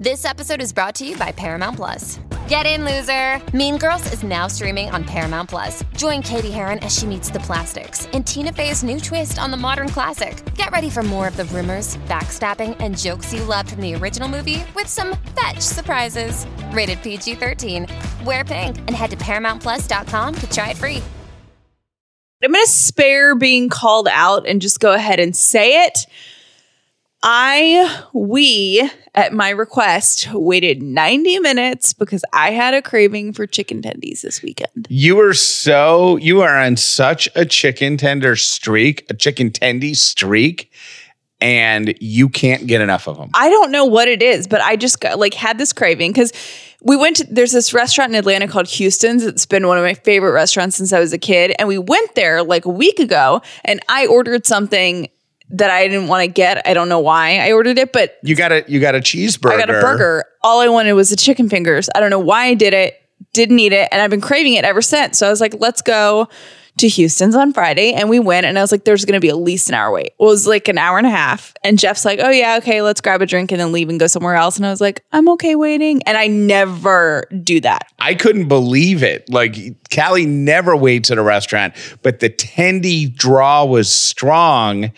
This episode is brought to you by Paramount Plus. Get in, loser! Mean Girls is now streaming on Paramount Plus. Join Cady Heron as she meets the plastics and Tina Fey's new twist on the modern classic. Get ready for more of the rumors, backstabbing, and jokes you loved from the original movie with some fetch surprises. Rated PG 13. Wear pink and head to ParamountPlus.com to try it free. I'm going to spare being called out and just go ahead and say it. I, we, at my request, waited 90 minutes because I had a craving for chicken tendies this weekend. You are so you are on such a chicken tender streak, a chicken tendy streak, and you can't get enough of them. I don't know what it is, but I just got like had this craving because we went to there's this restaurant in Atlanta called Houston's. It's been one of my favorite restaurants since I was a kid. And we went there like a week ago and I ordered something that I didn't want to get. I don't know why I ordered it, but You got a you got a cheeseburger. I got a burger. All I wanted was the chicken fingers. I don't know why I did it. Didn't eat it, and I've been craving it ever since. So I was like, let's go to Houston's on Friday, and we went. And I was like, there's going to be at least an hour wait. Well, it was like an hour and a half. And Jeff's like, oh yeah, okay, let's grab a drink and then leave and go somewhere else. And I was like, I'm okay waiting. And I never do that. I couldn't believe it. Like Callie never waits at a restaurant, but the tendy draw was strong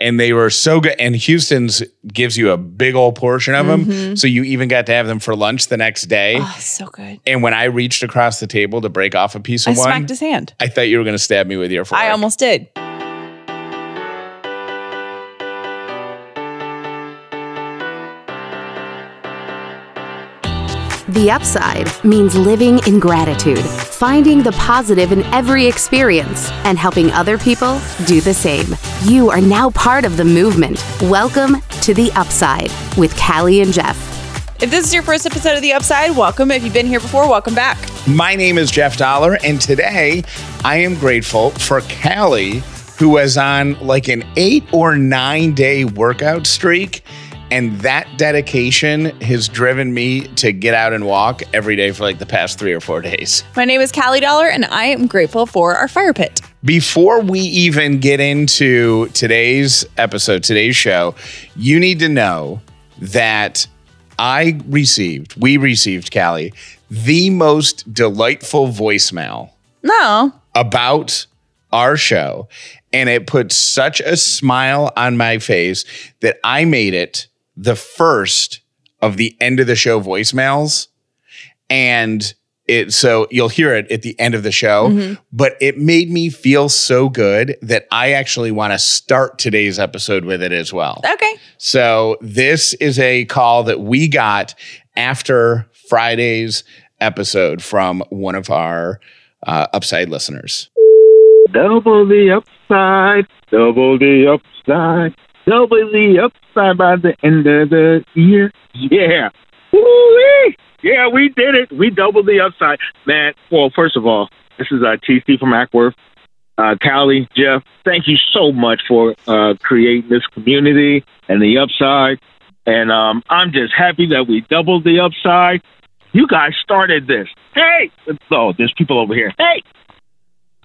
and they were so good. And Houston's gives you a big old portion of them. Mm-hmm. So you even got to have them for lunch the next day. Oh, so good. And when I reached across the table to break off a piece I of one, I smacked his hand. I thought you were going to stab me with your fork. I almost did. The upside means living in gratitude, finding the positive in every experience, and helping other people do the same. You are now part of the movement. Welcome to The Upside with Callie and Jeff. If this is your first episode of The Upside, welcome. If you've been here before, welcome back. My name is Jeff Dauler, and today I am grateful for Callie, who was on like an eight or nine day workout streak. And that dedication has driven me to get out and walk every day for like the past three or four days. My name is Callie Dauler, and I am grateful for our fire pit. Before we even get into today's episode, today's show, you need to know that I received, we received, Callie, the most delightful voicemail No, about our show. And it put such a smile on my face that I made it the first of the end of the show voicemails. And it so you'll hear it at the end of the show, but it made me feel so good that I actually want to start today's episode with it as well. okay. So this is a call that we got after Friday's episode from one of our uh, upside listeners. Double the upside, double the upside, double the upside by the end of the year. Yeah. Woo-wee. Yeah, we did it. We doubled the upside. Man, well, first of all, this is uh, TC from Acworth. Uh, Callie, Jeff, thank you so much for uh, creating this community and the upside. And um, I'm just happy that we doubled the upside. You guys started this. Hey! Oh, there's people over here. Hey!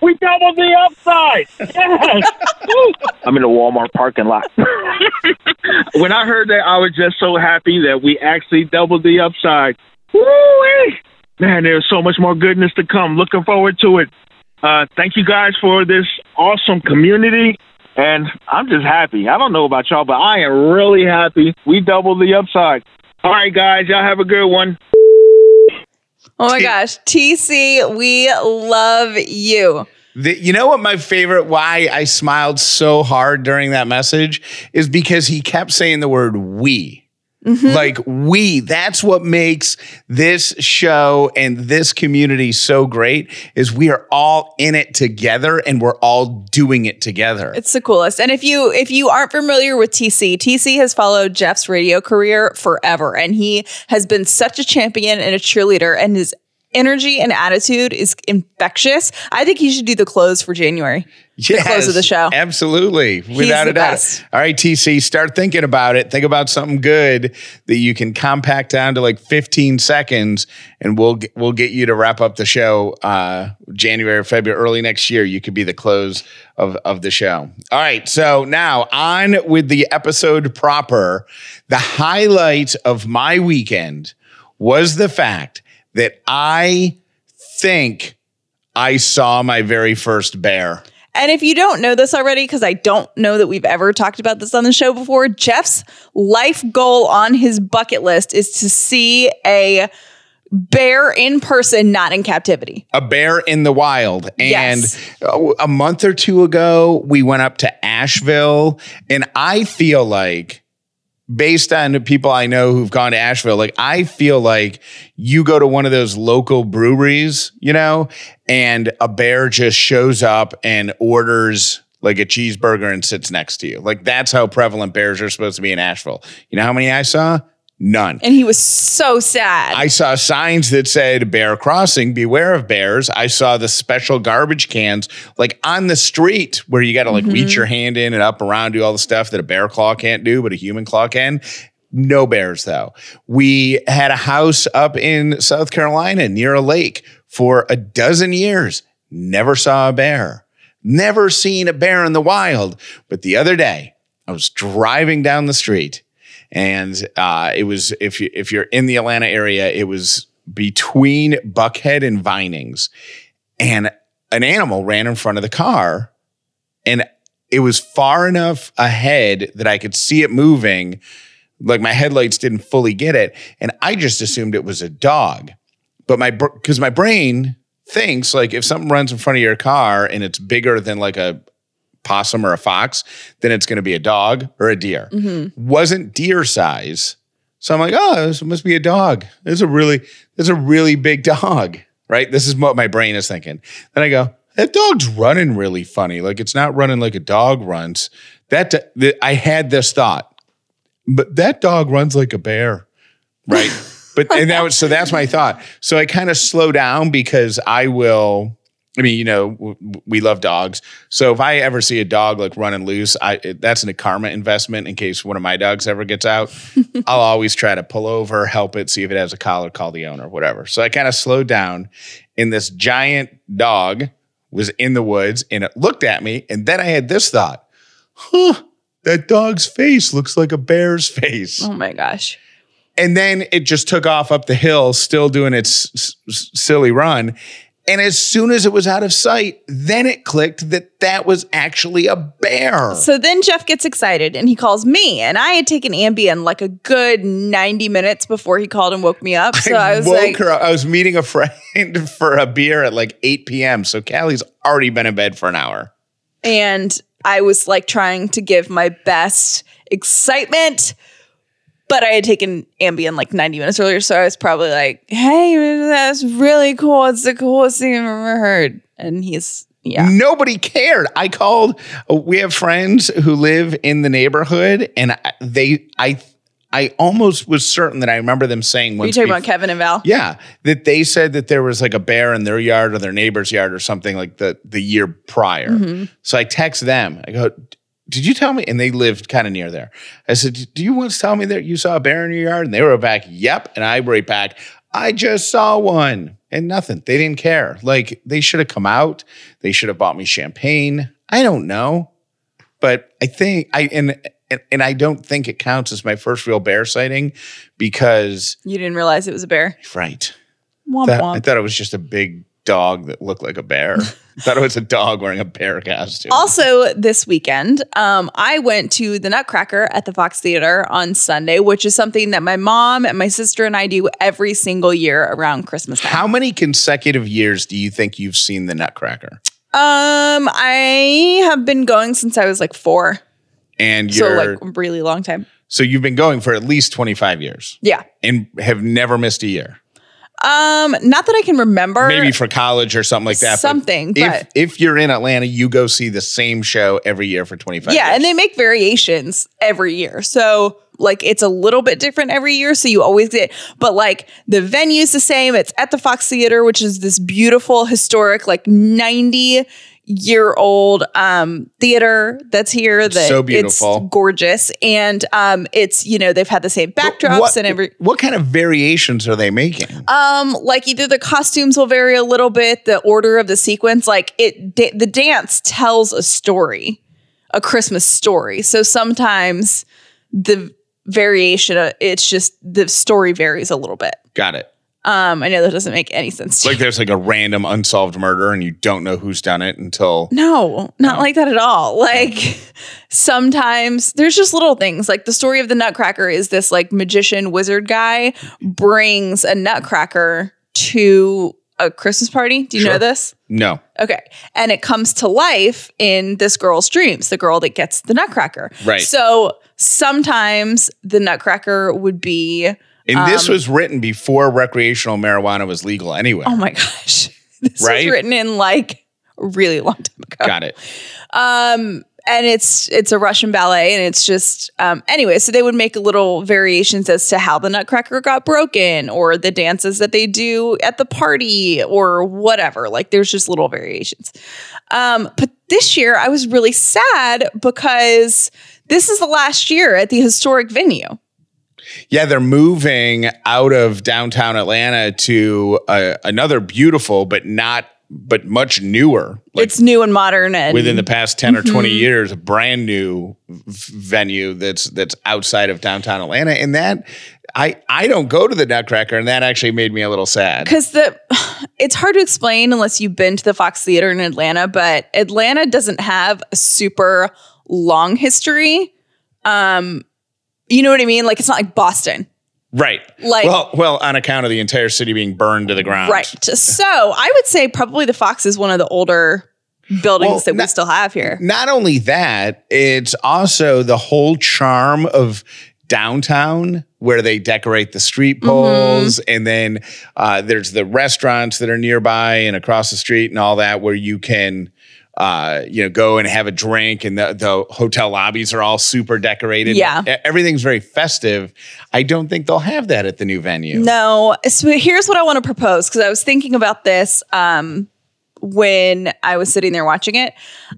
We doubled the upside. Yes. I'm in a Walmart parking lot. when I heard that, I was just so happy that we actually doubled the upside. Woo-wee. Man, there's so much more goodness to come. Looking forward to it. Uh, thank you guys for this awesome community. And I'm just happy. I don't know about y'all, but I am really happy. We doubled the upside. All right, guys. Y'all have a good one. Oh my gosh, TC, we love you. The, you know what my favorite why I smiled so hard during that message is because he kept saying the word we. Mm-hmm. Like we, that's what makes this show and this community so great is we are all in it together and we're all doing it together. It's the coolest. And if you if you aren't familiar with TC, TC has followed Jeff's radio career forever and he has been such a champion and a cheerleader and his energy and attitude is infectious. I think he should do the close for January. The close of the show. Absolutely. Without a doubt. best. All right, TC, start thinking about it. Think about something good that you can compact down to like 15 seconds and we'll get, we'll get you to wrap up the show uh January, February, early next year. You could be the close of of the show. All right, so now on with the episode proper. The highlight of my weekend was the fact that I think I saw my very first bear. And if you don't know this already, because I don't know that we've ever talked about this on the show before, Jeff's life goal on his bucket list is to see a bear in person, not in captivity. a bear in the wild. And Yes. uh, a month or two ago, we went up to Asheville, and I feel like. Based on the people I know who've gone to Asheville, like I feel like you go to one of those local breweries, you know, and a bear just shows up and orders like a cheeseburger and sits next to you. Like that's how prevalent bears are supposed to be in Asheville. You know how many I saw? None. And he was so sad. I saw signs that said bear crossing, beware of bears. I saw the special garbage cans like on the street where you got to like reach mm-hmm. your hand in and up around, do all the stuff that a bear claw can't do, but a human claw can. No bears though. We had a house up in South Carolina near a lake for a dozen years. Never saw a bear. Never seen a bear in the wild. But the other day, I was driving down the street and uh, it was if you if you're in the Atlanta area, it was between Buckhead and Vinings, and an animal ran in front of the car, and it was far enough ahead that I could see it moving, like my headlights didn't fully get it, and I just assumed it was a dog, but my because my brain thinks like if something runs in front of your car and it's bigger than like a possum or a fox, then it's going to be a dog or a deer. Mm-hmm. Wasn't deer size. So I'm like, oh, this must be a dog. This is a really, this is a really big dog, right? This is what my brain is thinking. Then I go, that dog's running really funny. Like it's not running like a dog runs. That th- I had this thought, but that dog runs like a bear, right? but and that was so that's my thought. So I kind of slow down because I will. I mean, you know, w- we love dogs. So if I ever see a dog like running loose, I it- that's an a karma investment in case one of my dogs ever gets out. I'll always try to pull over, help it, see if it has a collar, call the owner, whatever. So I kind of slowed down, and this giant dog was in the woods, and it looked at me, and then I had this thought, huh? That dog's face looks like a bear's face. oh my gosh. And then it just took off up the hill, still doing its s- s- silly run. And as soon as it was out of sight, then it clicked that that was actually a bear. So then Jeff gets excited and he calls me. And I had taken Ambien like a good 90 minutes before he called and woke me up. So I, was woke like, her up. I was meeting a friend for a beer at like 8 p.m. So Callie's already been in bed for an hour. and I was like trying to give my best excitement. But I had taken Ambien like 90 minutes earlier. So I was probably like, hey, that's really cool. It's the coolest thing I've ever heard. And he's, yeah. Nobody cared. I called. We have friends who live in the neighborhood, and they, I, I almost was certain that I remember them saying Are you talking bef- about Kevin and Val? Yeah, that they said that there was like a bear in their yard or their neighbor's yard or something like the the year prior. Mm-hmm. So I text them. I go, "Did you tell me?" And they lived kind of near there. I said, "Do you once tell me that you saw a bear in your yard?" And they were back, "Yep." And I write back, "I just saw one." And nothing. They didn't care. Like they should have come out. They should have bought me champagne. I don't know. But I think I and and, and I don't think it counts as my first real bear sighting because You didn't realize it was a bear. right. Womp That- womp. I thought it was just a big dog that looked like a bear. Thought it was a dog wearing a bear costume. Also, this weekend, um, I went to the Nutcracker at the Fox Theater on Sunday, which is something that my mom and my sister and I do every single year around Christmas time. How many consecutive years do you think you've seen the Nutcracker? Um, I have been going since I was like four, And so you're like a really long time. so you've been going for at least 25 years Yeah. and have never missed a year. Um, not that I can remember. Maybe for college or something like that. but Something, If but- if you're in Atlanta, you go see the same show every year for 25 yeah, years. and they make variations every year. So like it's a little bit different every year. So you always get, but like the venue's the same. It's at the Fox Theater, which is this beautiful, historic, like 90 year old um theater that's here that So beautiful. it's gorgeous and um it's you know they've had the same backdrops what, and every what kind of variations are they making? um like either the costumes will vary a little bit the order of the sequence like it da- the dance tells a story a christmas story so sometimes the variation uh, it's just the story varies a little bit Got it. Um i know that doesn't make any sense to Like there's like a random unsolved murder and you don't know who's done it until No, not like that at all. Like sometimes there's just little things. Like the story of the Nutcracker is this like magician wizard guy brings a Nutcracker to a Christmas party. Do you know this? no. Okay. And it comes to life in this girl's dreams, the girl that gets the Nutcracker. Right. So sometimes the Nutcracker would be, And this was written before recreational marijuana was legal anyway. oh my gosh, this Right? was written in like a really long time ago. Got it. um and it's it's a russian ballet and it's just um anyway so they would make little variations as to how the nutcracker got broken or the dances that they do at the party or whatever like there's just little variations um but this year i was really sad because this is the last year at the historic venue Yeah, they're moving out of downtown Atlanta to uh, another beautiful but not but much newer. Like it's new and modern and within the past 10 or 20 Mm-hmm. years, a brand new v- venue that's that's outside of downtown Atlanta. And that I I don't go to the Nutcracker, and that actually made me a little sad. because the it's hard to explain unless you've been to the Fox Theater in Atlanta, but Atlanta doesn't have a super long history. Um, you know what I mean? Like it's not like Boston, Right. Like- well, well, on account of the entire city being burned to the ground. right? So I would say probably the Fox is one of the older buildings Well, that we still have here. Not only that, it's also the whole charm of downtown where they decorate the street Mm-hmm. poles and then uh, there's the restaurants that are nearby and across the street and all that where you can uh, you know go and have a drink and the, the hotel lobbies are all super decorated Yeah. Everything's very festive i don't think they'll have that at the new venue No. So here's what I want to propose because I was thinking about this um, when I was sitting there watching it.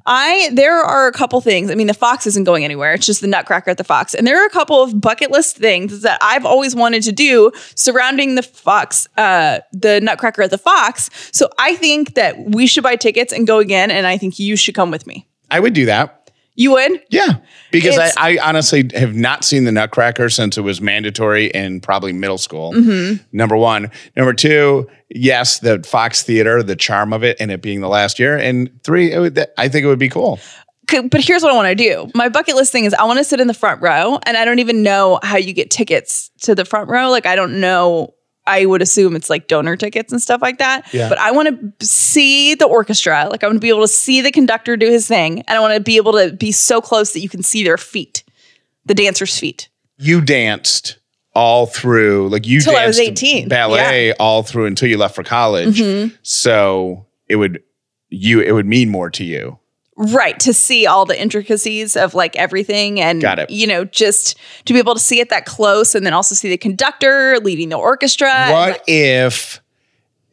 I there are a couple things. I mean, the Fox isn't going anywhere. It's just the Nutcracker at the Fox, and there are a couple of bucket list things that I've always wanted to do surrounding the Fox, uh, the Nutcracker at the Fox. So I think that we should buy tickets and go again, and I think you should come with me. i would do that You would? Yeah, because I, I honestly have not seen the Nutcracker since it was mandatory in probably middle school. Mm-hmm. Number one. Number two, yes, the Fox Theater, the charm of it, and it being the last year. And three, it would, I think it would be cool. But here's what I want to do. My bucket list thing is I want to sit in the front row, and I don't even know how you get tickets to the front row. Like I don't know. I would assume it's like donor tickets and stuff like that. Yeah. But I want to see the orchestra. Like I want to be able to see the conductor do his thing, and I want to be able to be so close that you can see their feet, the dancers' feet. You danced all through, like you Till I was 18, ballet all through until you left for college. Mm-hmm. So it would you it would mean more to you. Right, to see all the intricacies of like everything and Got it. you know, just to be able to see it that close and then also see the conductor leading the orchestra. What like, if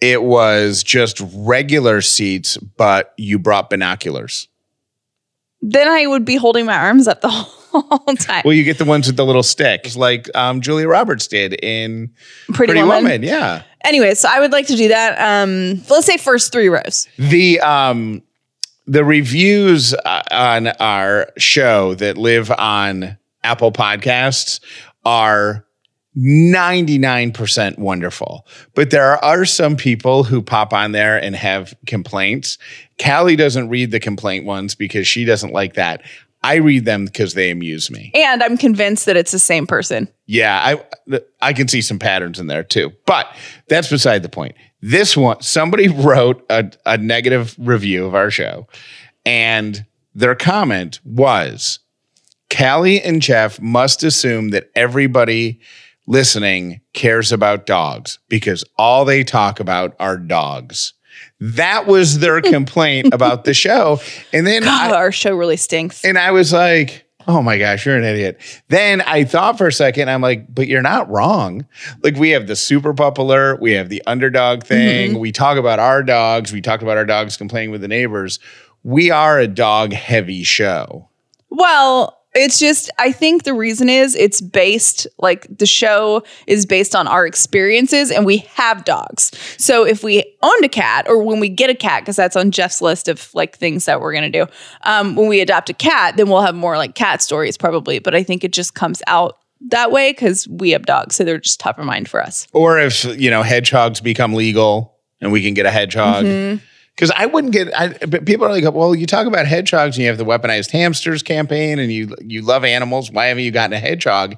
it was just regular seats, but you brought binoculars? then I would be holding my arms up the whole time. Well, you get the ones with the little sticks, like um, Julia Roberts did in Pretty, Pretty Woman. Woman. Yeah. Anyway, so I would like to do that. Um, let's say first three rows. The um, the reviews uh, on our show that live on Apple Podcasts are 99% wonderful. But there are some people who pop on there and have complaints. Callie doesn't read the complaint ones because she doesn't like that. I read them because they amuse me. And I'm convinced that it's the same person. Yeah, I I can see some patterns in there too. But that's beside the point. This one, somebody wrote a, a negative review of our show, and their comment was Callie and Jeff must assume that everybody listening cares about dogs because all they talk about are dogs. That was their complaint about the show. And then I, our show really stinks. and I was like, oh my gosh, you're an idiot. Then I thought for a second, I'm like, but you're not wrong. Like, we have the super pup alert, we have the underdog mm-hmm. thing, we talk about our dogs, we talk about our dogs complaining with the neighbors. we are a dog heavy show. Well, it's just I think the reason is it's based like the show is based on our experiences and we have dogs. So if we owned a cat or when we get a cat because that's on Jeff's list of like things that we're going to do. Um when we adopt a cat, then we'll have more like cat stories probably, but I think it just comes out that way cuz we have dogs, so they're just top of mind for us. Or if, you know, hedgehogs become legal and we can get a hedgehog. Mm-hmm. Because I wouldn't get. I, but people are like, well, you talk about hedgehogs and you have the weaponized hamsters campaign, and you you love animals. Why haven't you gotten a hedgehog?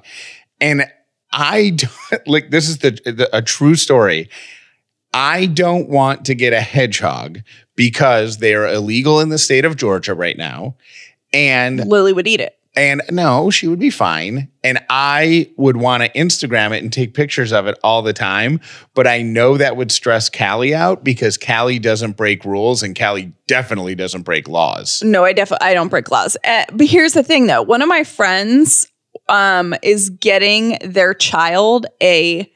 And I don't, like this is the, the a true story. I don't want to get a hedgehog because they are illegal in the state of Georgia right now, and Lily would eat it. And no, she would be fine. And I would want to Instagram it and take pictures of it all the time. But I know that would stress Callie out because Callie doesn't break rules and Callie definitely doesn't break laws. No, I definitely I don't break laws. Uh, but here's the thing though. One of my friends um is getting their child a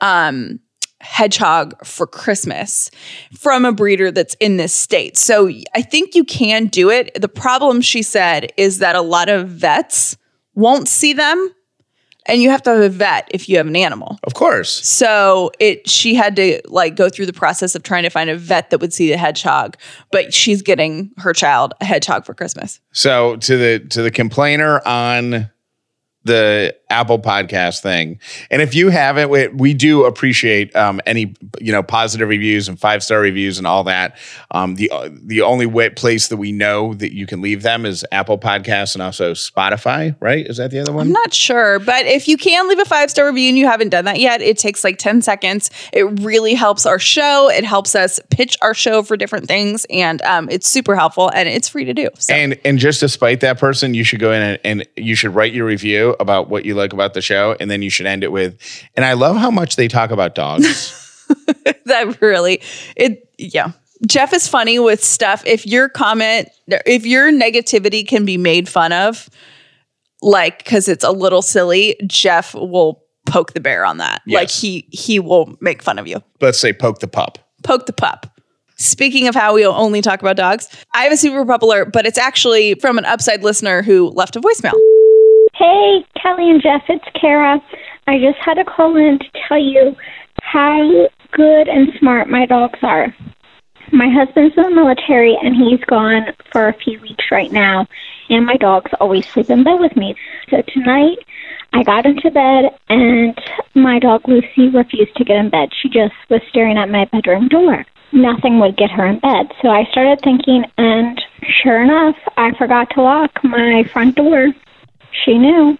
um hedgehog for Christmas from a breeder that's in this state. So I think you can do it. The problem she said is that a lot of vets won't see them and you have to have a vet if you have an animal. Of course. So it she had to like go through the process of trying to find a vet that would see the hedgehog, but she's getting her child a hedgehog for Christmas. So to the to the complainer on the Apple podcast thing. And if you haven't, we, we do appreciate um, any you know positive reviews and five star reviews and all that. Um, the the only way, place that we know that you can leave them is Apple Podcasts and also Spotify. Right? Is that the other one? I'm not sure, but if you can leave a five star review and you haven't done that yet, it takes like 10 seconds. It really helps our show. It helps us pitch our show for different things, and um, it's super helpful and it's free to do. So And and just to spite that person, you should go in and, and you should write your review about what you like about the show, and then you should end it with. And I love how much they talk about dogs. that really it yeah. Jeff is funny with stuff. If your comment, if your negativity can be made fun of, like because it's a little silly, Jeff will poke the bear on that. Like he he will make fun of you. Let's say poke the pup. Poke the pup. Speaking of how we only talk about dogs, I have a super pup alert, but it's actually from an upside listener who left a voicemail. Hey, Kelly and Jeff, it's Kara. I just had a call in to tell you how good and smart my dogs are. My husband's in the military and he's gone for a few weeks right now, and my dogs always sleep in bed with me. So tonight, I got into bed and my dog Lucy refused to get in bed. She just was staring at my bedroom door. Nothing would get her in bed. So I started thinking, and sure enough, I forgot to lock my front door. She knew.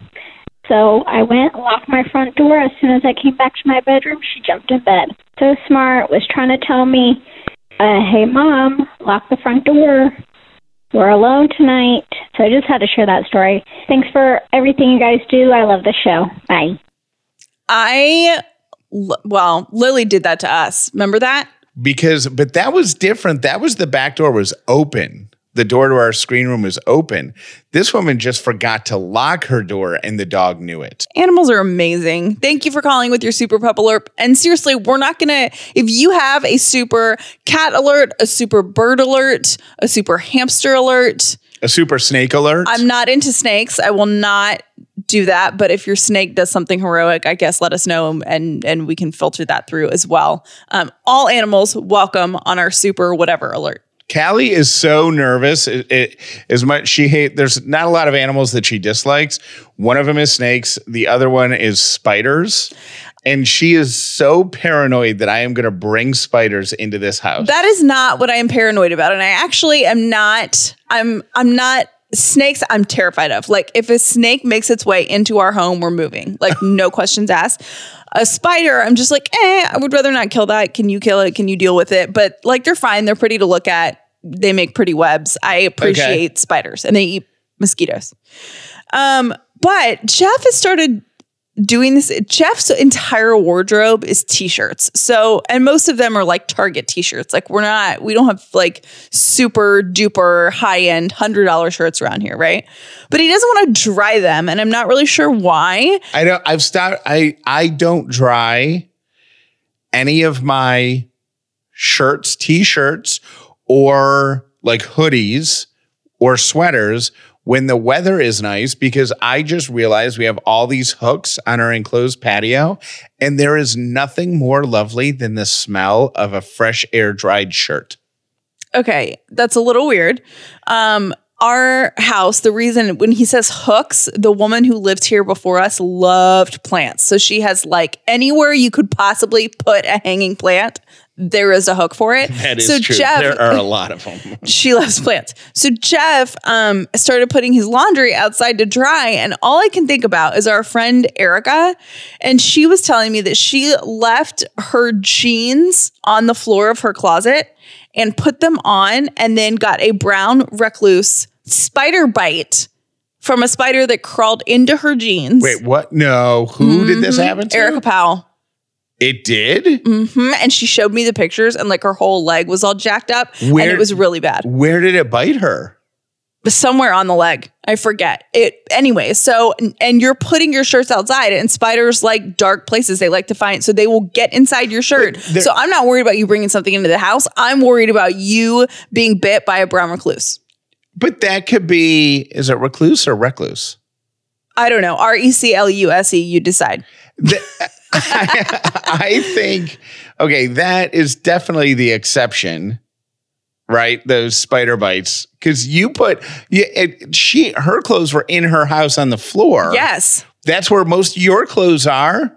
So I went, and locked my front door. As soon as I came back to my bedroom, she jumped in bed. So smart, was trying to tell me, uh, hey, mom, lock the front door. We're alone tonight. So I just had to share that story. Thanks for everything you guys do. I love the show. Bye. I, well, Lily did that to us. Remember that? because but that was different that was the back door was open the door to our screen room was open this woman just forgot to lock her door and the dog knew it Animals are amazing. Thank you for calling with your super pup alert. And seriously, we're not gonna, if you have a super cat alert, a super bird alert, a super hamster alert, a super snake alert I'm not into snakes. I will not do that. But if your snake does something heroic, I guess let us know and and we can filter that through as well. Um, all animals welcome on our super whatever alert. Callie is so nervous. It, it, as much she hate. There's not a lot of animals that she dislikes. One of them is snakes. The other one is spiders. And she is so paranoid that I am going to bring spiders into this house. That is not what I am paranoid about. And I actually am not, I'm, I'm not snakes I'm terrified of. Like if a snake makes its way into our home, we're moving. Like no questions asked. A spider, I'm just like, eh, I would rather not kill that. Can you kill it? Can you deal with it? But like they're fine. They're pretty to look at. They make pretty webs. I appreciate spiders and they eat mosquitoes. Um, but Jeff has started doing this. Jeff's entire wardrobe is t-shirts. So, and most of them are like Target t-shirts. Like we're not, we don't have like super duper high end hundred dollar shirts around here, right? But he doesn't want to dry them, and I'm not really sure why. I don't. I've stopped. I I don't dry any of my shirts, t-shirts, or like hoodies or sweaters when the weather is nice because I just realized we have all these hooks on our enclosed patio and there is nothing more lovely than the smell of a fresh air dried shirt. Okay, that's a little weird. Um, our house, the reason when he says hooks, the woman who lived here before us loved plants. So she has like anywhere you could possibly put a hanging plant, there is a hook for it. That is so true. Jeff, there are a lot of them. she loves plants. So Jeff um, started putting his laundry outside to dry, and all I can think about is our friend Erica, and she was telling me that she left her jeans on the floor of her closet and put them on, and then got a brown recluse spider bite from a spider that crawled into her jeans. Wait, what? No. Who did this happen to? Mm-hmm. Erica Powell. It did? Mm-hmm. And she showed me the pictures, and like her whole leg was all jacked up, and it was really bad. Where did it bite her? somewhere on the leg. I forget it. Anyway, so and you're putting your shirts outside, and spiders like dark places. They like to find, so they will get inside your shirt. so I'm not worried about you bringing something into the house. I'm worried about you being bit by a brown recluse. But that could be, is it recluse or recluse? I don't know. R e c l u s e. You decide. The- I think, okay, that is definitely the exception, right? Those spider bites. Because you put, yeah, it, she, her clothes were in her house on the floor. Yes. That's where most of your clothes are.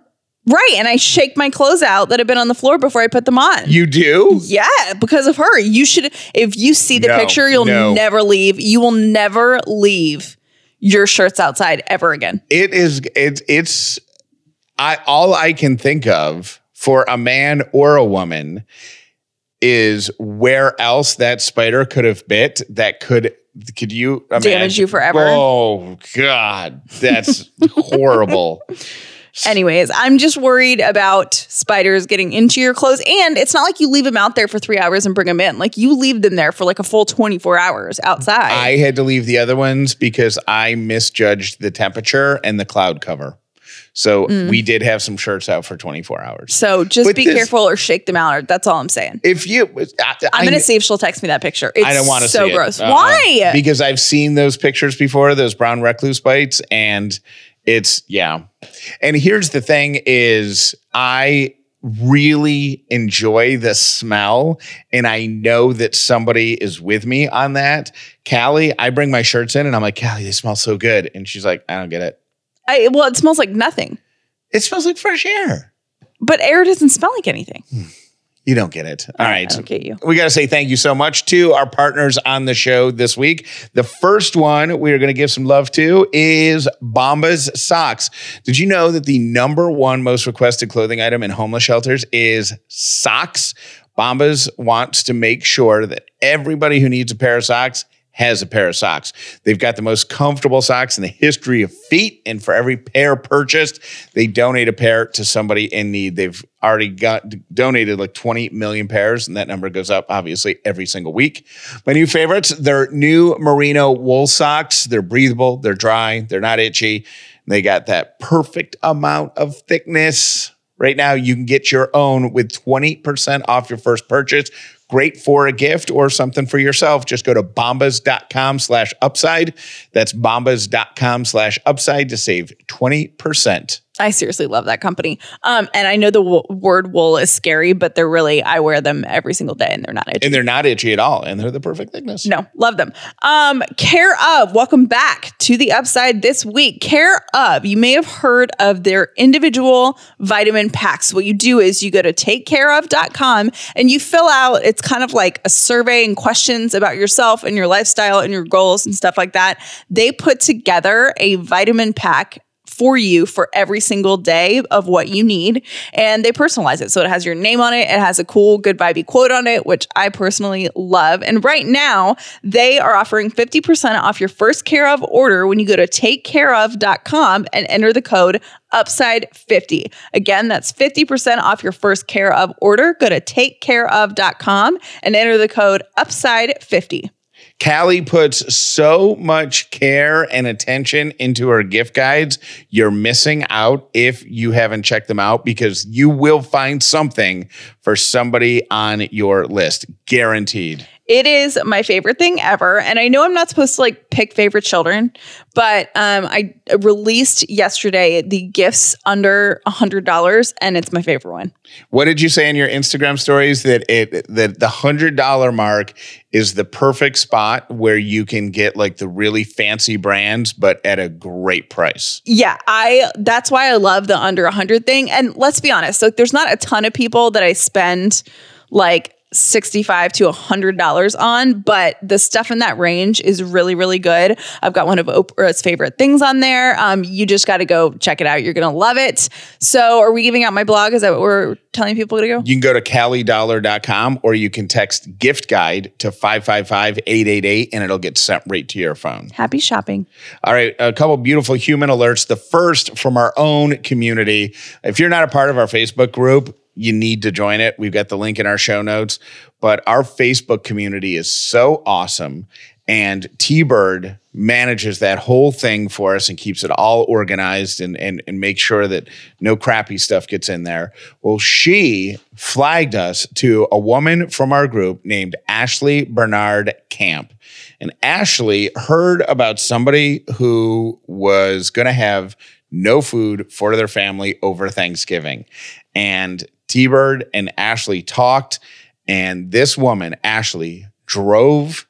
Right. And I shake my clothes out that have been on the floor before I put them on. You do? Yeah, because of her. You should, if you see the No, picture, you'll no. never leave. You will never leave your shirts outside ever again. It is, it's, it's, I, all I can think of for a man or a woman is where else that spider could have bit that could could you imagine? you forever. Oh God, that's horrible. Anyways, I'm just worried about spiders getting into your clothes. And it's not like you leave them out there for three hours and bring them in. Like you leave them there for like a full 24 hours outside. I had to leave the other ones because I misjudged the temperature and the cloud cover. So Mm. we did have some shirts out for 24 hours. so just But be this- careful or shake them out. Or that's all I'm saying. If you, I, I'm going to see if she'll text me that picture. It's I don't want to so see it. gross. Uh-uh. Why? Because I've seen those pictures before, those brown recluse bites, and it's yeah. And here's the thing: is I really enjoy the smell, and I know that somebody is with me on that. Callie, I bring my shirts in, and I'm like, Callie, they smell so good, and she's like, I don't get it. I, well, it smells like nothing, It smells like fresh air. but air doesn't smell like anything. Hmm. You don't get it. All right. I don't get you. We got to say thank you so much to our partners on the show this week. The first one we are going to give some love to is Bombas Socks. Did you know that the number one most requested clothing item in homeless shelters is socks? Bombas wants to make sure that everybody who needs a pair of socks has a pair of socks. They've got the most comfortable socks in the history of feet. And for every pair purchased, they donate a pair to somebody in need. They've already got donated like 20 million pairs, and that number goes up obviously every single week. My new favorites, they're new merino wool socks. They're breathable, they're dry, they're not itchy. They got that perfect amount of thickness. Right now, you can get your own with 20% off your first purchase. Great for a gift or something for yourself. Just go to bombas.com slash upside. That's bombas.com slash upside to save 20%. I seriously love that company. Um, and I know the w- word wool is scary, but they're really, I wear them every single day and they're not itchy. And they're not itchy at all. And they're the perfect thickness. No, love them. Um, Care of, welcome back to the upside this week. Care of, you may have heard of their individual vitamin packs. What you do is you go to takecareof.com and you fill out, it's kind of like a survey and questions about yourself and your lifestyle and your goals and stuff like that. They put together a vitamin pack for you for every single day of what you need. And they personalize it. So it has your name on it. It has a cool, good vibey quote on it, which I personally love. And right now, they are offering 50% off your first Care/of order when you go to takecareof.com and enter the code upside50. Again, that's 50% off your first Care/of order. Go to takecareof.com and enter the code upside50. Callie puts so much care and attention into her gift guides. You're missing out if you haven't checked them out because you will find something for somebody on your list, guaranteed. It is my favorite thing ever. And I know I'm not supposed to like pick favorite children, but um, I released yesterday the gifts under a hundred dollars, and it's my favorite one. What did you say in your Instagram stories that it that the hundred dollar mark is the perfect spot where you can get like the really fancy brands, but at a great price? Yeah, I that's why I love the under a hundred thing. And let's be honest, like there's not a ton of people that I spend like 65 to 100 dollars on but the stuff in that range is really really good. I've got one of oprah's favorite things on there. Um, you just got to go check it out. You're gonna love it. So are we giving out my blog? Is that what we're telling people to go? You can go to calliedauler.com or you can text gift guide to 555-888 and it'll get sent right to your phone. happy shopping. All right, a couple beautiful human alerts. The first from our own community. If you're not a part of our Facebook group, you need to join it. We've got the link in our show notes. But our Facebook community is so awesome. And T Bird manages that whole thing for us and keeps it all organized and, and, and makes sure that no crappy stuff gets in there. Well, she flagged us to a woman from our group named Ashley Bernard Camp. And Ashley heard about somebody who was going to have no food for their family over Thanksgiving. And T Bird and Ashley talked, and this woman, Ashley, drove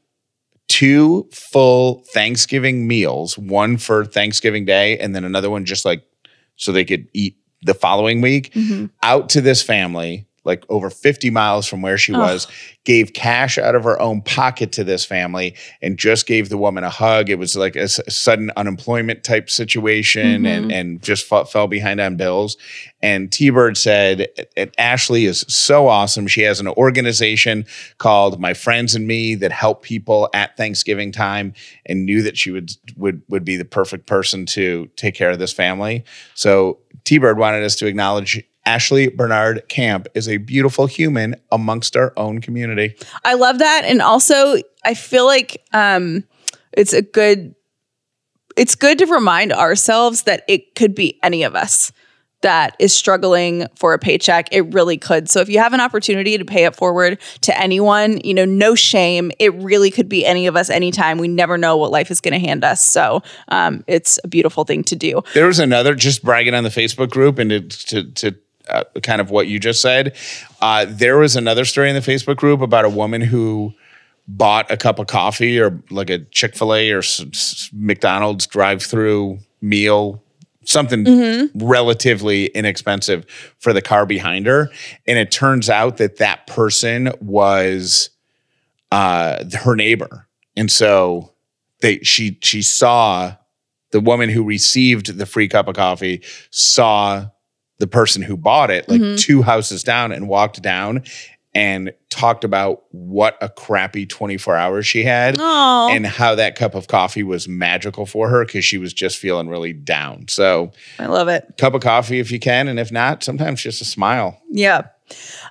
two full Thanksgiving meals, one for Thanksgiving Day, and then another one just like so they could eat the following week, mm-hmm. out to this family, like over 50 miles from where she was, gave cash out of her own pocket to this family and just gave the woman a hug. It was like a, s- sudden unemployment type situation mm-hmm. and, and just fell behind on bills. And T Bird said, "And Ashley is so awesome. She has an organization called My Friends and Me that help people at Thanksgiving time and knew that she would would would be the perfect person to take care of this family. So T Bird wanted us to acknowledge Ashley Bernard Camp is a beautiful human amongst our own community. I love that. And also, I feel like um, it's a good, it's good to remind ourselves that it could be any of us that is struggling for a paycheck. It really could. So if you have an opportunity to pay it forward to anyone, you know, no shame. It really could be any of us anytime. We never know what life is going to hand us. So um, it's a beautiful thing to do. There was another just bragging on the Facebook group and to to, to uh, kind of what you just said. Uh, there was another story in the Facebook group about a woman who bought a cup of coffee or like a Chick Fil A or s- s- McDonald's drive-through meal. Something relatively inexpensive for the car behind her. And it turns out that that person was uh, her neighbor. And so they she she saw the woman who received the free cup of coffee saw the person who bought it like mm-hmm. two houses down and walked down and talked about what a crappy 24 hours she had Oh, and how that cup of coffee was magical for her because she was just feeling really down. So, I love it. cup of coffee if you can, and if not, sometimes just a smile. Yeah.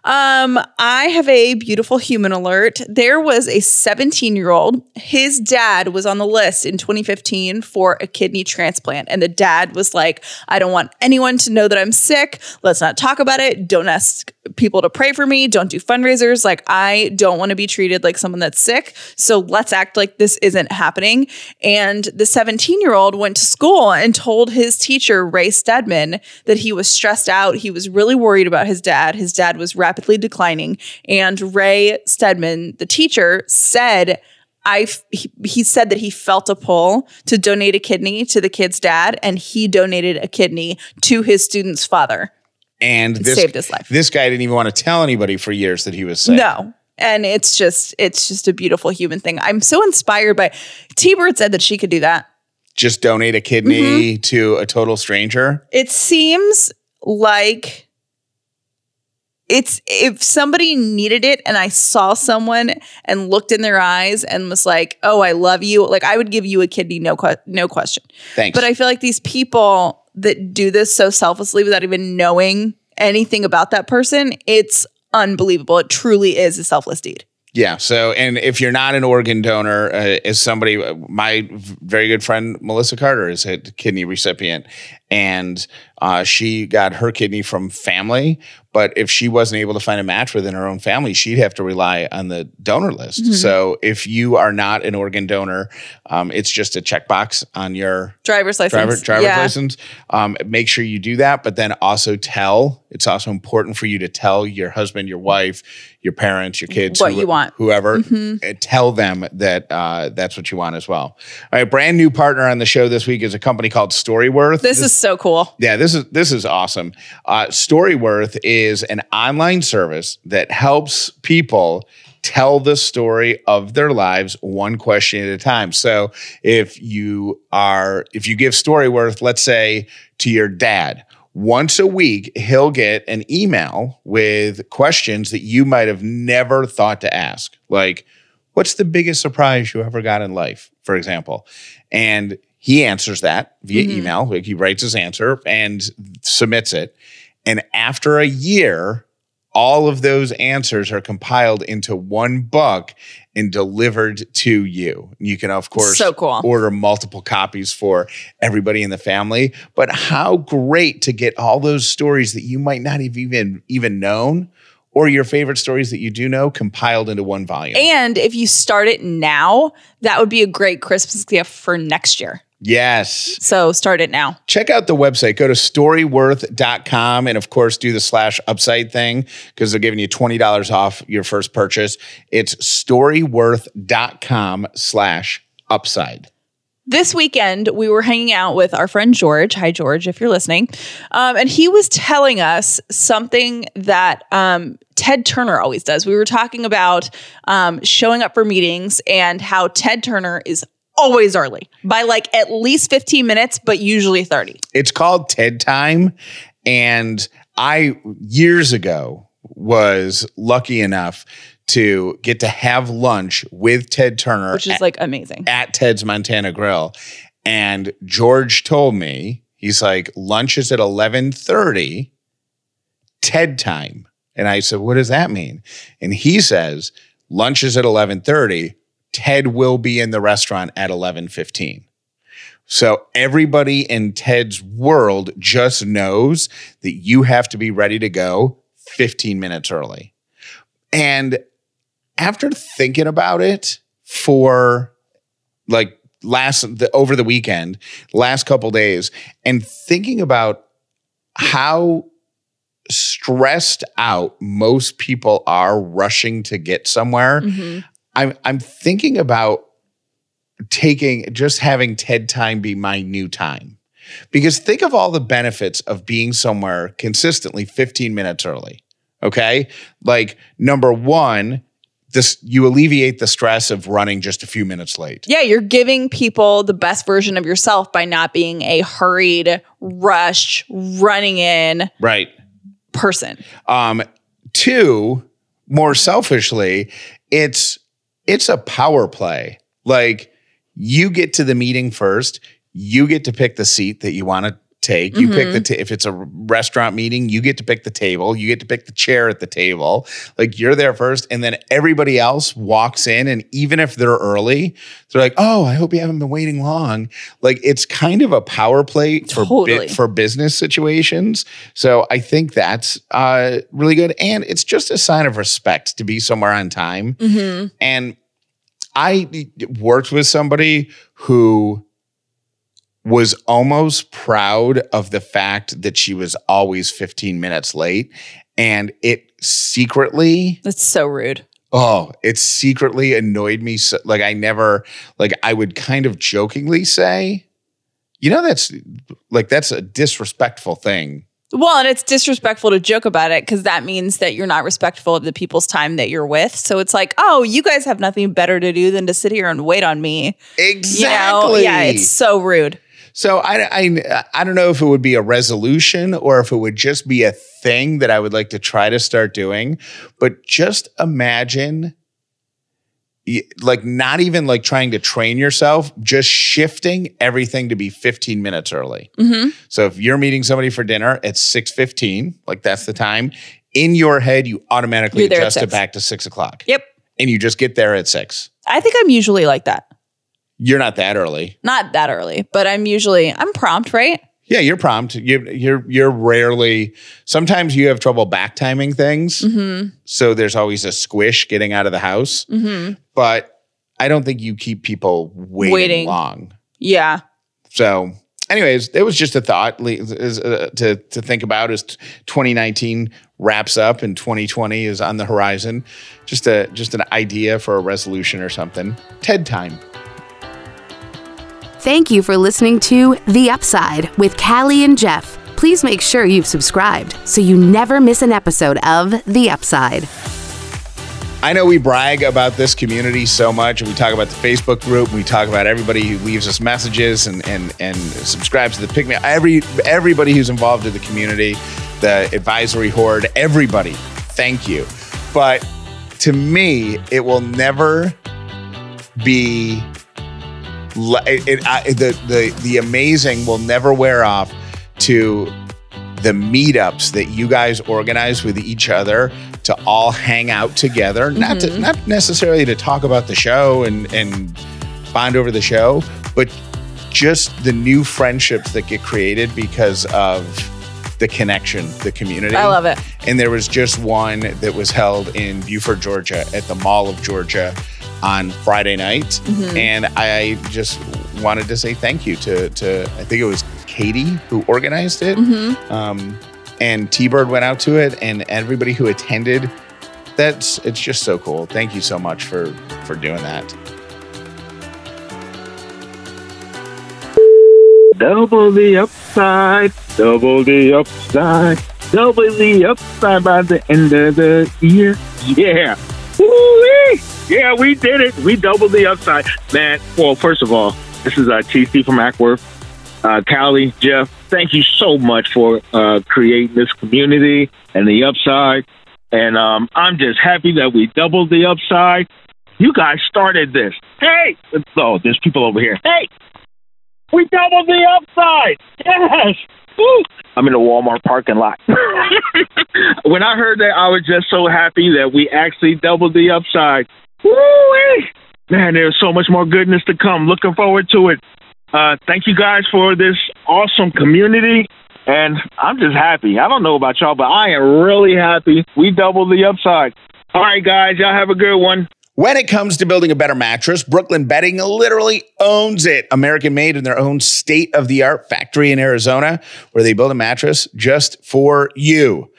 Um, I have a beautiful human alert. There was a 17 year old. His dad was on the list in 2015 for a kidney transplant. And the dad was like, I don't want anyone to know that I'm sick. Let's not talk about it. Don't ask people to pray for me. Don't do fundraisers. Like, I don't want to be treated like someone that's sick. So let's act like this isn't happening. And the 17 year old went to school and told his teacher, Ray Stedman, that he was stressed out. He was really worried about his dad. His dad was rapidly declining. And Ray Stedman, the teacher, said, I he, he said that he felt a pull to donate a kidney to the kid's dad, and he donated a kidney to his student's father. And this, saved his life. This guy didn't even want to tell anybody for years that he was sick. No. And it's just it's just a beautiful human thing. I'm so inspired by T Bird said that she could do that. Just donate a kidney Mm-hmm. to a total stranger. It seems like it's if somebody needed it and I saw someone and looked in their eyes and was like, "Oh, I love you." Like I would give you a kidney no que- no question. Thanks. But I feel like these people that do this so selflessly without even knowing anything about that person, it's unbelievable. It truly is a selfless deed. Yeah. So, and if you're not an organ donor, uh, as somebody, uh, my very good friend Melissa Carter is a kidney recipient, and uh, she got her kidney from family. But if she wasn't able to find a match within her own family, she'd have to rely on the donor list. Mm-hmm. So if you are not an organ donor, um, it's just a checkbox on your Driver's license. driver driver's Yeah. license. Um, make sure you do that, but then also tell. It's also important for you to tell your husband, your wife, your parents, your kids, What you want. Mm-hmm. whoever. uh, Tell them that uh, that's what you want as well. All right, brand new partner on the show this week is a company called Storyworth. This is so cool. Yeah, this is this is awesome. Uh, Storyworth is an online service that helps people tell the story of their lives one question at a time. So if you are if you give Storyworth, let's say to your dad, once a week he'll get an email with questions that you might have never thought to ask. Like what's the biggest surprise you ever got in life, for example? And he answers that via mm-hmm. email. Like he writes his answer and submits it. And after a year, all of those answers are compiled into one book and delivered to you. You can, of course, So cool. order multiple copies for everybody in the family. But how great to get all those stories that you might not have even even known, or your favorite stories that you do know compiled into one volume. And if you start it now, that would be a great Christmas gift for next year. Yes. So start it now. check out the website. Go to storyworth.com and, of course, do the slash upside thing because they're giving you $20 off your first purchase. It's storyworth.com slash upside. This weekend, we were hanging out with our friend George. Hi, George, if you're listening. Um, and he was telling us something that um, Ted Turner always does. We were talking about um, showing up for meetings and how Ted Turner is always early by like at least 15 minutes, but usually 30. It's called TED Time. And I, years ago, was lucky enough to get to have lunch with Ted Turner Which is at- like amazing. at Ted's Montana Grill. And George told me, he's like, lunch is at 1130, TED time. And I said, what does that mean? And he says, lunch is at eleven 1130. Ted will be in the restaurant at 1115. So everybody in Ted's world just knows that you have to be ready to go 15 minutes early. And after thinking about it for like last the, over the weekend, last couple days, and thinking about how stressed out most people are rushing to get somewhere, mm-hmm. I'm I'm thinking about taking just having TED time be my new time. Because think of all the benefits of being somewhere consistently 15 minutes early. Okay? Like number 1, this you alleviate the stress of running just a few minutes late. Yeah, you're giving people the best version of yourself by not being a hurried, rushed, running in Right. person. Um, two, more selfishly, it's it's a power play. Like you get to the meeting first, you get to pick the seat that you want to take. You pick the ta- if it's a restaurant meeting, you get to pick the table. You get to pick the chair at the table. Like you're there first, and then everybody else walks in, and even if they're early, they're like, "Oh, I hope you haven't been waiting long." Like it's kind of a power play for Totally. for business situations. So I think that's uh, really good, and it's just a sign of respect to be somewhere on time. And I worked with somebody who was almost proud of the fact that she was always 15 minutes late. And it secretly, That's so rude. oh, it secretly annoyed me. So, like, I never, like, I would kind of jokingly say, you know, that's like, that's a disrespectful thing. Well, and it's disrespectful to joke about it because that means that you're not respectful of the people's time that you're with. So it's like, oh, you guys have nothing better to do than to sit here and wait on me. Exactly. You know? Yeah, it's so rude. So I, I I don't know if it would be a resolution or if it would just be a thing that I would like to try to start doing. But just imagine, like not even like trying to train yourself, just shifting everything to be 15 minutes early. Mm-hmm. So if you're meeting somebody for dinner at 6:15, like that's the time. In your head, you automatically You're there at adjust it back to six o'clock. Yep. And you just get there at six. I think I'm usually like that. You're not that early. Not that early, but I'm usually I'm prompt, right? Yeah, you're prompt. You, you're you're rarely. Sometimes you have trouble back timing things, Mm-hmm. so there's always a squish getting out of the house. Mm-hmm. But I don't think you keep people waiting, Waiting. long. Yeah. So, anyways, it was just a thought is, uh, to to think about as 2019 wraps up and 2020 is on the horizon. Just a just an idea for a resolution or something. TED time. Thank you for listening to The Upside with Callie and Jeff. Please make sure you've subscribed so you never miss an episode of The Upside. I know we brag about this community so much, and we talk about the Facebook group. And we talk about everybody who leaves us messages and and and subscribes to the Pick Me. Every everybody who's involved in the community, the advisory horde, everybody. Thank you. But to me, it will never be. It, it, I, the the the amazing will never wear off to the meetups that you guys organize with each other to all hang out together. Not to, mm-hmm. not necessarily to talk about the show and and bond over the show but just the new friendships that get created because of the connection the community. I love it. and there was just one that was held in Buford, Georgia, at the Mall of Georgia on Friday night. Mm-hmm. And I just wanted to say thank you to, to I think it was Katie who organized it. Mm-hmm. Um, and T Bird went out to it, and everybody who attended. That's it's just so cool. Thank you so much for for doing that. Double the upside, double the upside, double the upside by the end of the year. Yeah. Woo-wee. Yeah, we did it. We doubled the upside. Man, well, first of all, this is uh, TC from Acworth. Uh, Callie, Jeff, thank you so much for uh, creating this community and the upside. And um, I'm just happy that we doubled the upside. You guys started this. Hey! Oh, there's people over here. Hey! We doubled the upside. Yes. Woo. I'm in a Walmart parking lot. when I heard that, I was just so happy that we actually doubled the upside. Woo! Man, there's so much more goodness to come. Looking forward to it. Uh, thank you guys for this awesome community. And I'm just happy. I don't know about y'all, but I am really happy we doubled the upside. All right, guys, y'all have a good one. When it comes to building a better mattress, Brooklyn Bedding literally owns it. American made in their own state of the art factory in Arizona, where they build a mattress just for you.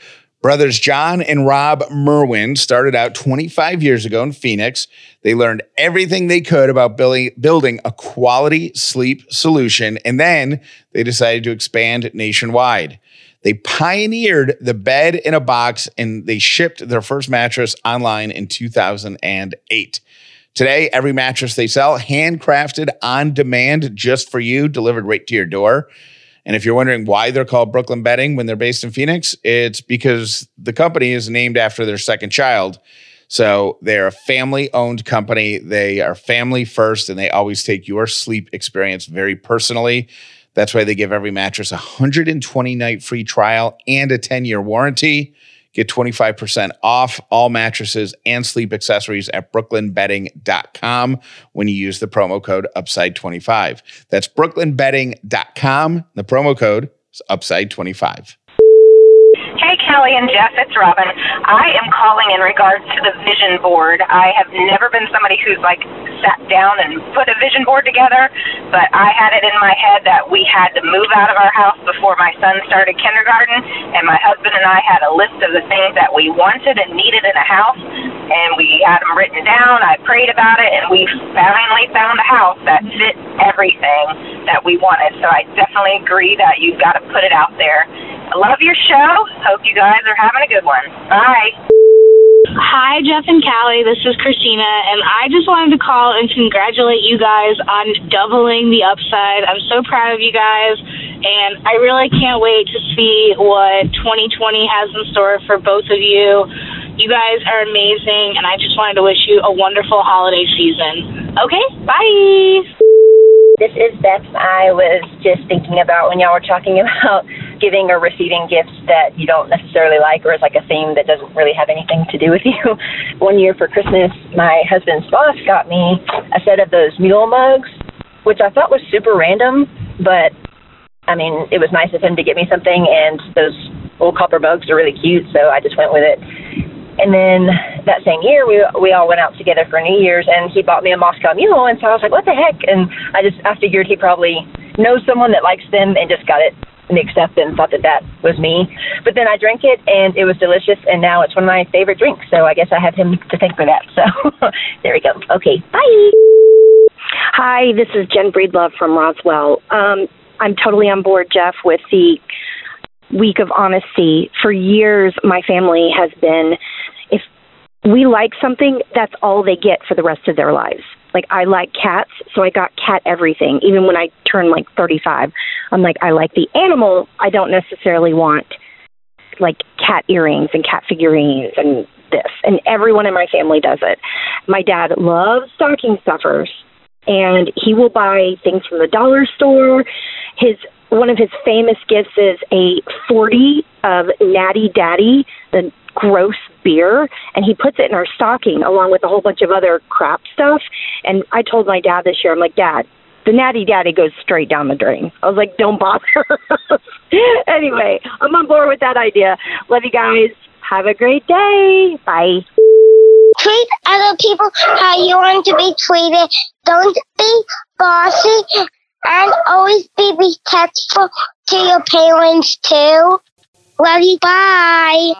Brothers John and Rob Merwin started out 25 years ago in Phoenix. They learned everything they could about building, a quality sleep solution, and then they decided to expand nationwide. They pioneered the bed in a box and they shipped their first mattress online in 2008. Today, every mattress they sell, handcrafted on demand just for you, delivered right to your door. And if you're wondering why they're called Brooklyn Bedding when they're based in Phoenix, it's because the company is named after their second child. So they're a family owned company. They are family first and they always take your sleep experience very personally. That's why they give every mattress a 120 night free trial and a 10 year warranty. Get 25% off all mattresses and sleep accessories at brooklynbedding.com when you use the promo code UPSIDE25. That's brooklynbedding.com. The promo code is UPSIDE25. Callie and Jeff, it's Robin. I am calling in regards to the vision board. I have never been somebody who's like sat down and put a vision board together, but I had it in my head that we had to move out of our house before my son started kindergarten, and my husband and I had a list of the things that we wanted and needed in a house, and we had them written down. I prayed about it, and we finally found a house that fit everything that we wanted. So I definitely agree that you've got to put it out there. I love your show. Hope you guys are having a good one. Bye. Hi, Jeff and Callie. This is Christina, and I just wanted to call and congratulate you guys on doubling the upside. I'm so proud of you guys, and I really can't wait to see what 2020 has in store for both of you. You guys are amazing, and I just wanted to wish you a wonderful holiday season. Okay, bye. This is Beth. I was just thinking about when y'all were talking about giving or receiving gifts that you don't necessarily like or is like a theme that doesn't really have anything to do with you. One year for Christmas, my husband's boss got me a set of those mule mugs, which I thought was super random, but I mean, it was nice of him to get me something, and those old copper mugs are really cute, so I just went with it. And then that same year, we we all went out together for New Year's, and he bought me a Moscow Mule, and so I was like, "What the heck?" And I just I figured he probably knows someone that likes them, and just got it up and thought that that was me. But then I drank it, and it was delicious, and now it's one of my favorite drinks. So I guess I have him to thank for that. So there we go. Okay, bye. Hi, this is Jen Breedlove from Roswell. Um, I'm totally on board, Jeff, with the week of honesty. For years, my family has been if we like something, that's all they get for the rest of their lives. Like I like cats, so I got cat everything. Even when I turned like 35, I'm like I like the animal. I don't necessarily want like cat earrings and cat figurines and this. And everyone in my family does it. My dad loves stocking stuffers and he will buy things from the dollar store. His one of his famous gifts is a 40 of Natty Daddy, the gross beer, and he puts it in our stocking along with a whole bunch of other crap stuff. And I told my dad this year, I'm like, Dad, the Natty Daddy goes straight down the drain. I was like, don't bother. anyway, I'm on board with that idea. Love you guys. Have a great day. Bye. Treat other people how you want to be treated. Don't be bossy and always be respectful to your parents too. Love you. Bye.